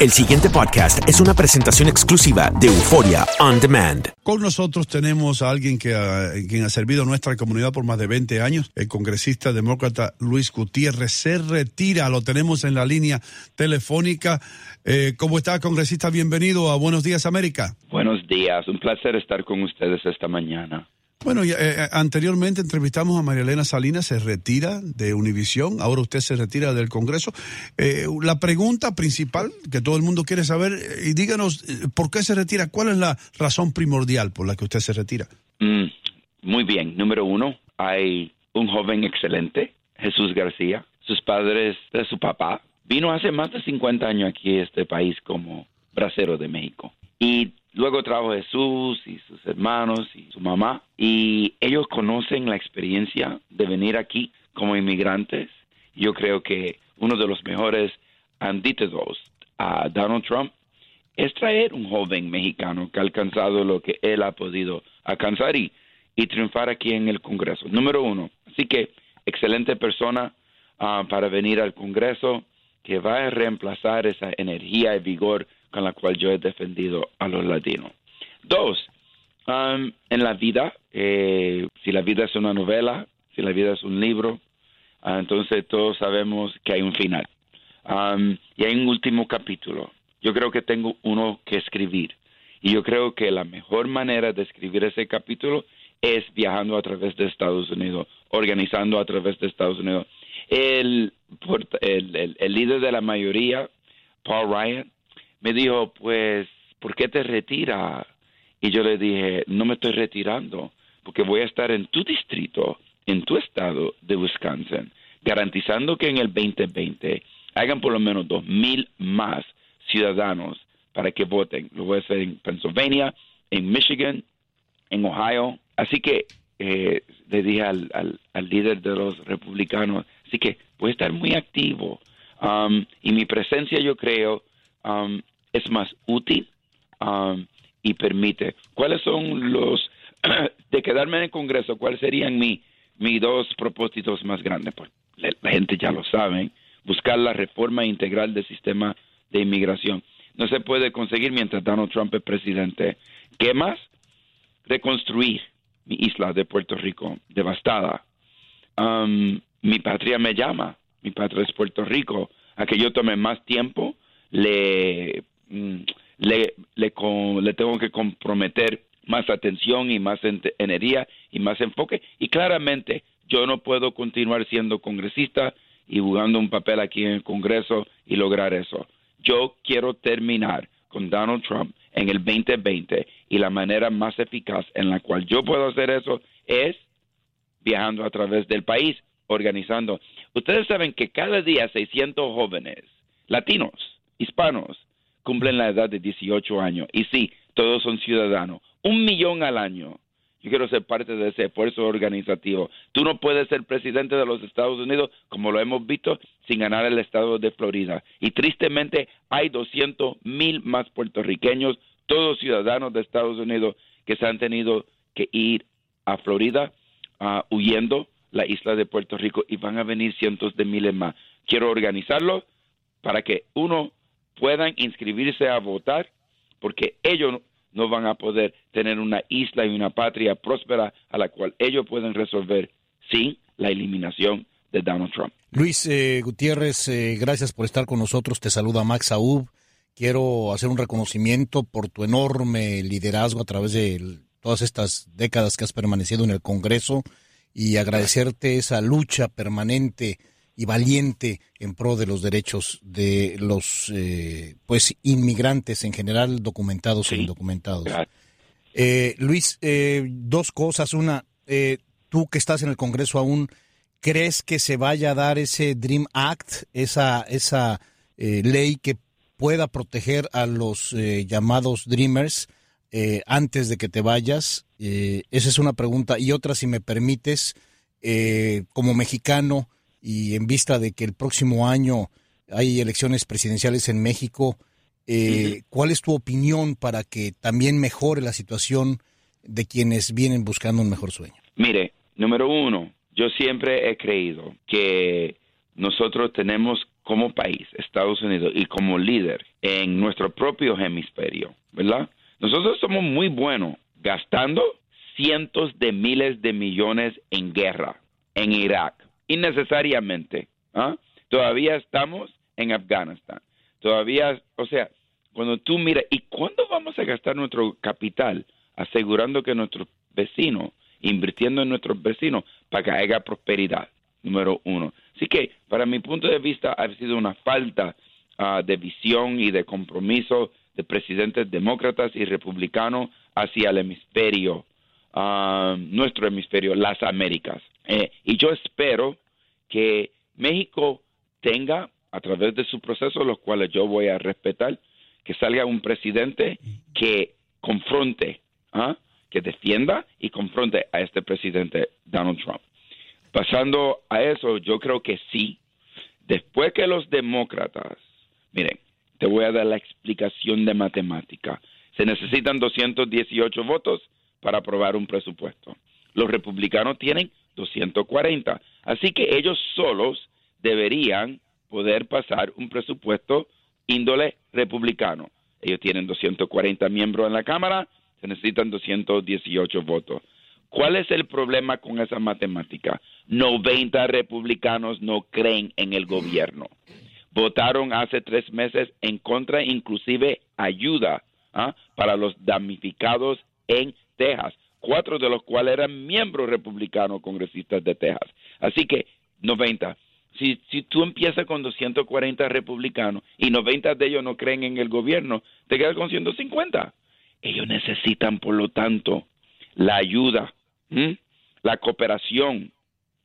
El siguiente podcast es una presentación exclusiva de Euforia On Demand. Con nosotros tenemos a alguien que ha, quien ha servido a nuestra comunidad por más de 20 años, el congresista demócrata Luis Gutiérrez. Se retira, lo tenemos en la línea telefónica. Eh, ¿Cómo está, congresista? Bienvenido a Buenos Días, América. Buenos días, un placer estar con ustedes esta mañana. Bueno, eh, anteriormente entrevistamos a María Elena Salinas, se retira de Univisión, ahora usted se retira del Congreso. Eh, la pregunta principal que todo el mundo quiere saber, eh, y díganos, ¿por qué se retira? ¿Cuál es la razón primordial por la que usted se retira? Mm, muy bien, número uno, hay un joven excelente, Jesús García, sus padres, de su papá, vino hace más de 50 años aquí a este país como bracero de México. Y luego trajo Jesús y sus hermanos y su mamá, y ellos conocen la experiencia de venir aquí como inmigrantes. Yo creo que uno de los mejores antídotos a Donald Trump es traer un joven mexicano que ha alcanzado lo que él ha podido alcanzar y, y triunfar aquí en el Congreso. Número uno. Así que, excelente persona ah, para venir al Congreso que va a reemplazar esa energía y vigor con la cual yo he defendido a los latinos. Dos, um, en la vida, eh, si la vida es una novela, si la vida es un libro, ah, entonces todos sabemos que hay un final. Um, y hay un último capítulo. Yo creo que tengo uno que escribir. Y yo creo que la mejor manera de escribir ese capítulo es viajando a través de Estados Unidos, organizando a través de Estados Unidos. El, el- el líder de la mayoría, Paul Ryan, me dijo, pues, ¿por qué te retira? Y yo le dije, no me estoy retirando, porque voy a estar en tu distrito, en tu estado de Wisconsin, garantizando que en el 2020 hagan por lo menos dos mil más ciudadanos para que voten. Lo voy a hacer en Pennsylvania, en Michigan, en Ohio. Así que eh, le dije al, al, al líder de los republicanos, así que voy a estar muy activo. Um, y mi presencia, yo creo, um, es más útil um, y permite. ¿Cuáles son los, de quedarme en el Congreso, cuáles serían mi, mis dos propósitos más grandes? Pues la, la gente ya lo sabe, buscar la reforma integral del sistema de inmigración. No se puede conseguir mientras Donald Trump es presidente. ¿Qué más? Reconstruir mi isla de Puerto Rico, devastada. Um, mi patria me llama, mi patria es Puerto Rico. A que yo tome más tiempo, le, le, le, con- le tengo que comprometer más atención y más energía y más enfoque. Y claramente yo no puedo continuar siendo congresista y jugando un papel aquí en el Congreso y lograr eso. Yo quiero terminar con Donald Trump en el 2020 y la manera más eficaz en la cual yo puedo hacer eso es viajando a través del país, organizando. Ustedes saben que cada día 600 jóvenes latinos, hispanos, cumplen la edad de 18 años. Y sí, todos son ciudadanos. Un millón al año yo quiero ser parte de ese esfuerzo organizativo. Tú no puedes ser presidente de los Estados Unidos, como lo hemos visto, sin ganar el estado de Florida. Y tristemente hay 200 mil más puertorriqueños, todos ciudadanos de Estados Unidos, que se han tenido que ir a Florida uh, huyendo la isla de Puerto Rico y van a venir cientos de miles más. Quiero organizarlo para que uno puedan inscribirse a votar, porque ellos no van a poder tener una isla y una patria próspera a la cual ellos pueden resolver sin la eliminación de Donald Trump. Luis eh, Gutiérrez, eh, gracias por estar con nosotros. Te saluda Max Aub. Quiero hacer un reconocimiento por tu enorme liderazgo a través de todas estas décadas que has permanecido en el Congreso y agradecerte esa lucha permanente y valiente en pro de los derechos de los eh, pues inmigrantes en general, documentados e indocumentados. Eh, Luis, eh, dos cosas. Una, tú que estás en el Congreso aún, ¿crees que se vaya a dar ese Dream Act, esa, esa ley que pueda proteger a los llamados Dreamers antes de que te vayas? esa es una pregunta. Y otra, si me permites, como mexicano, y en vista de que el próximo año hay elecciones presidenciales en México, eh, ¿cuál es tu opinión para que también mejore la situación de quienes vienen buscando un mejor sueño? Mire, número uno, yo siempre he creído que nosotros tenemos como país, Estados Unidos, y como líder en nuestro propio hemisferio, ¿verdad? Nosotros somos muy buenos gastando cientos de miles de millones en guerra en Irak, innecesariamente. ¿ah? Todavía estamos en Afganistán. Todavía, o sea, cuando tú miras, ¿y cuándo vamos a gastar nuestro capital asegurando que nuestros vecinos, invirtiendo en nuestros vecinos para que haya prosperidad? Número uno. Así que, para mi punto de vista, ha sido una falta ah, de visión y de compromiso de presidentes demócratas y republicanos hacia el hemisferio, ah, nuestro hemisferio, las Américas. Eh, y yo espero que México tenga, a través de su proceso, los cuales yo voy a respetar, que salga un presidente que confronte, ¿ah? que defienda y confronte a este presidente Donald Trump. Pasando a eso, yo creo que sí. Después que los demócratas, miren, te voy a dar la explicación de matemática. Se necesitan 218 votos para aprobar un presupuesto. Los republicanos tienen 240. Así que ellos solos deberían poder pasar un presupuesto índole republicano. Ellos tienen 240 miembros en la Cámara, se necesitan 218 votos. ¿Cuál es el problema con esa matemática? 90 republicanos no creen en el gobierno. Votaron hace tres meses en contra, inclusive ayuda ¿ah? para los damnificados en Texas cuatro de los cuales eran miembros republicanos congresistas de Texas. Así que 90. Si, tú empiezas con 240 republicanos y 90 de ellos no creen en el gobierno, te quedas con 150. Ellos necesitan, por lo tanto, la ayuda, la cooperación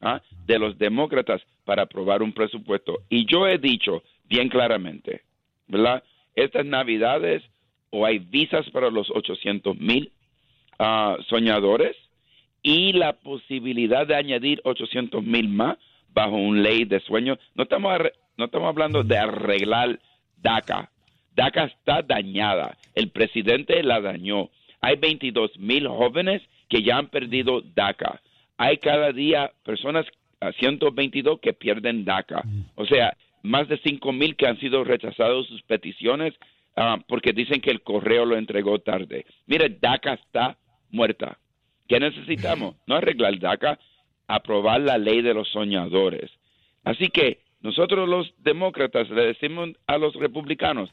¿ah? de los demócratas para aprobar un presupuesto. Y yo he dicho bien claramente, ¿verdad? Estas navidades o hay visas para los 800 mil soñadores y la posibilidad de añadir 800 mil más bajo un ley de sueños. No estamos, no estamos hablando de arreglar DACA. DACA está dañada. El presidente la dañó. Hay 22 mil jóvenes que ya han perdido DACA. Hay cada día personas, 122 que pierden DACA. O sea, más de 5 mil que han sido rechazados sus peticiones ah, porque dicen que el correo lo entregó tarde. Mire, DACA está muerta. ¿Qué necesitamos? No arreglar DACA, aprobar la ley de los soñadores. Así que nosotros los demócratas le decimos a los republicanos,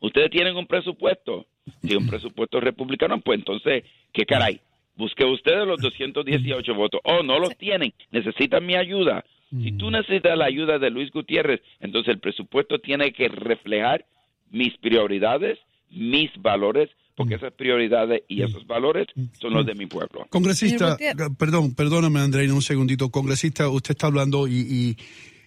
ustedes tienen un presupuesto, si un presupuesto republicano, pues entonces, ¿qué caray? Busque ustedes los 218 votos. Oh, no los tienen, necesitan mi ayuda. Si tú necesitas la ayuda de Luis Gutiérrez, entonces el presupuesto tiene que reflejar mis prioridades, mis valores, porque mm. esas prioridades y mm. esos valores son los de mi pueblo. Congresista, perdón, perdóname André, un segundito. Congresista, usted está hablando y,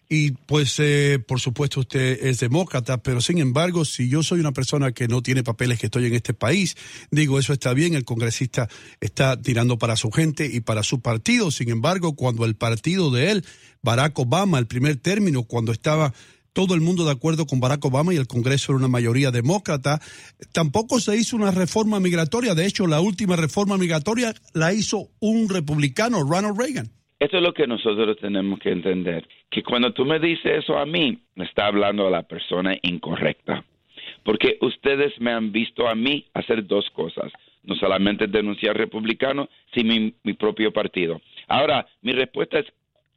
y pues eh, por supuesto usted es demócrata, pero sin embargo, si yo soy una persona que no tiene papeles que estoy en este país, digo, eso está bien, el congresista está tirando para su gente y para su partido. Sin embargo, cuando el partido de él, Barack Obama, el primer término, cuando estaba todo el mundo de acuerdo con Barack Obama y el Congreso era una mayoría demócrata. Tampoco se hizo una reforma migratoria. De hecho, la última reforma migratoria la hizo un republicano, Ronald Reagan. Eso es lo que nosotros tenemos que entender, que cuando tú me dices eso a mí, me está hablando a la persona incorrecta, porque ustedes me han visto a mí hacer dos cosas, no solamente denunciar republicano, sino mi, mi propio partido. Ahora, mi respuesta es,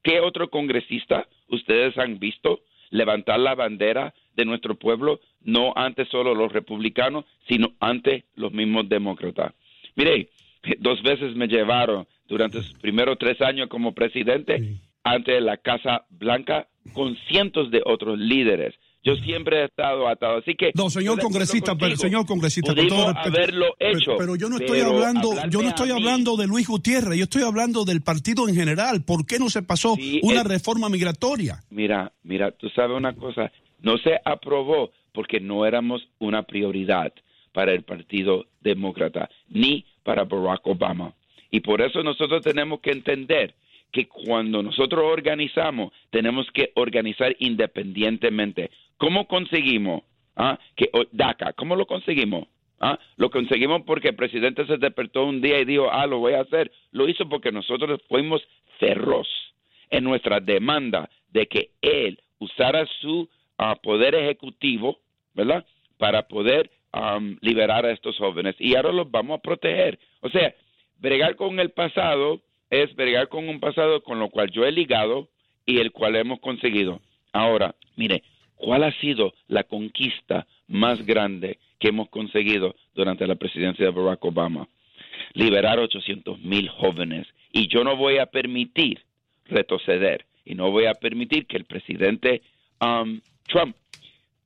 ¿qué otro congresista ustedes han visto levantar la bandera de nuestro pueblo, no ante solo los republicanos, sino ante los mismos demócratas. Mire, dos veces me llevaron durante sus primeros tres años como presidente ante la Casa Blanca con cientos de otros líderes. Yo siempre he estado atado, así que no, señor congresista, pero, señor congresista, con todo respeto, haberlo hecho, pero, yo no estoy hablando, yo no estoy hablando de Luis Gutiérrez, yo estoy hablando del partido en general. ¿Por qué no se pasó una reforma migratoria? Mira, mira, tú sabes una cosa, no se aprobó porque no éramos una prioridad para el Partido Demócrata ni para Barack Obama. Y por eso nosotros tenemos que entender que cuando nosotros organizamos, tenemos que organizar independientemente. ¿Cómo conseguimos ah, que DACA? ¿Cómo lo conseguimos? ¿Ah? Lo conseguimos porque el presidente se despertó un día y dijo, ah, lo voy a hacer. Lo hizo porque nosotros fuimos feroz en nuestra demanda de que él usara su ah, poder ejecutivo, ¿verdad? Para poder liberar a estos jóvenes. Y ahora los vamos a proteger. O sea, bregar con el pasado es bregar con un pasado con lo cual yo he ligado y el cual hemos conseguido. Ahora, mire, ¿cuál ha sido la conquista más grande que hemos conseguido durante la presidencia de Barack Obama? Liberar 800 mil jóvenes. Y yo no voy a permitir retroceder y no voy a permitir que el presidente um, Trump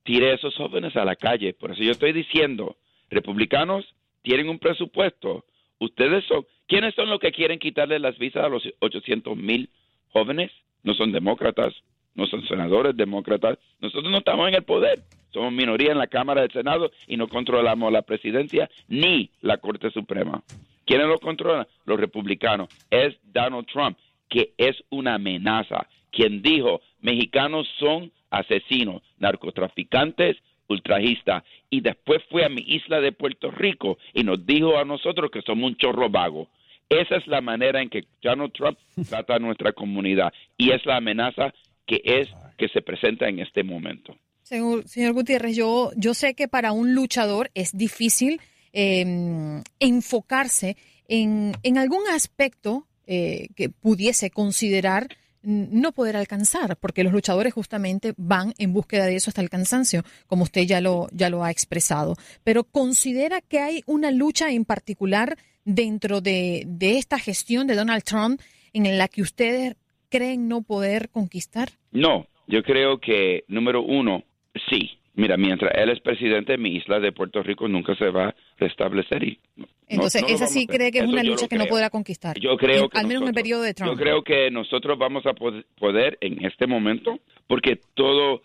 tire a esos jóvenes a la calle. Por eso yo estoy diciendo, republicanos tienen un presupuesto. Ustedes son, ¿quiénes son los que quieren quitarle las visas a los 800 mil jóvenes? No son demócratas, no son senadores demócratas. Nosotros no estamos en el poder. Somos minoría en la Cámara del Senado y no controlamos la presidencia ni la Corte Suprema. ¿Quiénes lo controlan? Los republicanos. Es Donald Trump, que es una amenaza. Quien dijo, mexicanos son asesinos, narcotraficantes, ultrajistas. Y después fue a mi isla de Puerto Rico y nos dijo a nosotros que somos un chorro vago. Esa es la manera en que Donald Trump trata a nuestra comunidad y es la amenaza que es que se presenta en este momento. Señor, señor Gutiérrez, yo, yo sé que para un luchador es difícil em, enfocarse en, en, algún aspecto eh, que pudiese considerar no poder alcanzar, porque los luchadores justamente van en búsqueda de eso hasta el cansancio, como usted ya lo, ya lo ha expresado. Pero considera que hay una lucha en particular dentro de, de esta gestión de Donald Trump en la que ustedes creen no poder conquistar? No, yo creo que, número uno, sí. Mira, mientras él es presidente, mi isla de Puerto Rico nunca se va a restablecer. Y Entonces, esa sí cree que es una lucha que no podrá conquistar. Yo creo que al menos en el periodo de Trump. Yo creo que nosotros vamos a poder en este momento, porque todo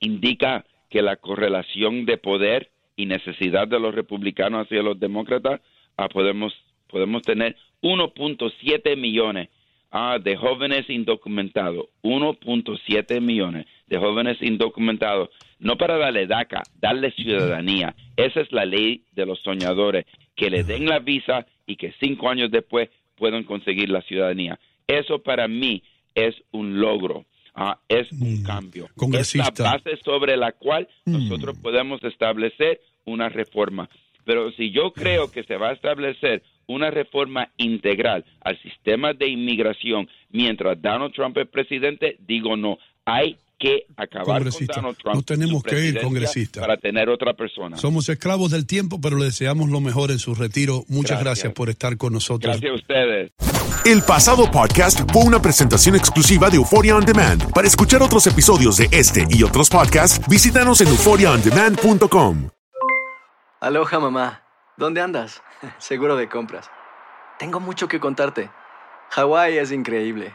indica que la correlación de poder y necesidad de los republicanos hacia los demócratas, ah, podemos, podemos tener 1.7 millones ah, de jóvenes indocumentados, 1.7 millones de jóvenes indocumentados, no para darle DACA, darle ciudadanía. Esa es la ley de los soñadores, que le den la visa y que cinco años después puedan conseguir la ciudadanía. Eso para mí es un logro. Ah, es un mm. cambio. Es la base sobre la cual mm. nosotros podemos establecer una reforma. Pero si yo creo que se va a establecer una reforma integral al sistema de inmigración mientras Donald Trump es presidente, digo no. Hay que acabar con Donald Trump. No tenemos que ir, congresista. Para tener otra persona. Somos esclavos del tiempo, pero le deseamos lo mejor en su retiro. Muchas gracias, por estar con nosotros. Gracias a ustedes. El pasado podcast fue una presentación exclusiva de Euphoria On Demand. Para escuchar otros episodios de este y otros podcasts, visítanos en euphoriaondemand.com. Aloha, mamá. ¿Dónde andas? Seguro de compras. Tengo mucho que contarte. Hawái es increíble.